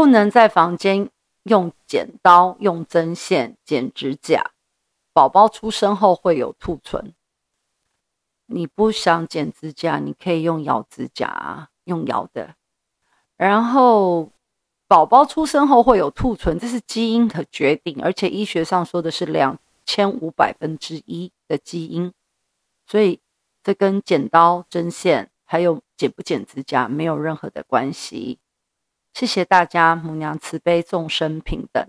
不能在房间用剪刀、用针线剪指甲。宝宝出生后会有兔唇，你不想剪指甲，你可以用咬指甲，用咬的。然后，宝宝出生后会有兔唇，这是基因的决定，而且医学上说的是两千五百分之一的基因，所以这跟剪刀、针线还有剪不剪指甲没有任何的关系。谢谢大家，母娘慈悲，众生平等。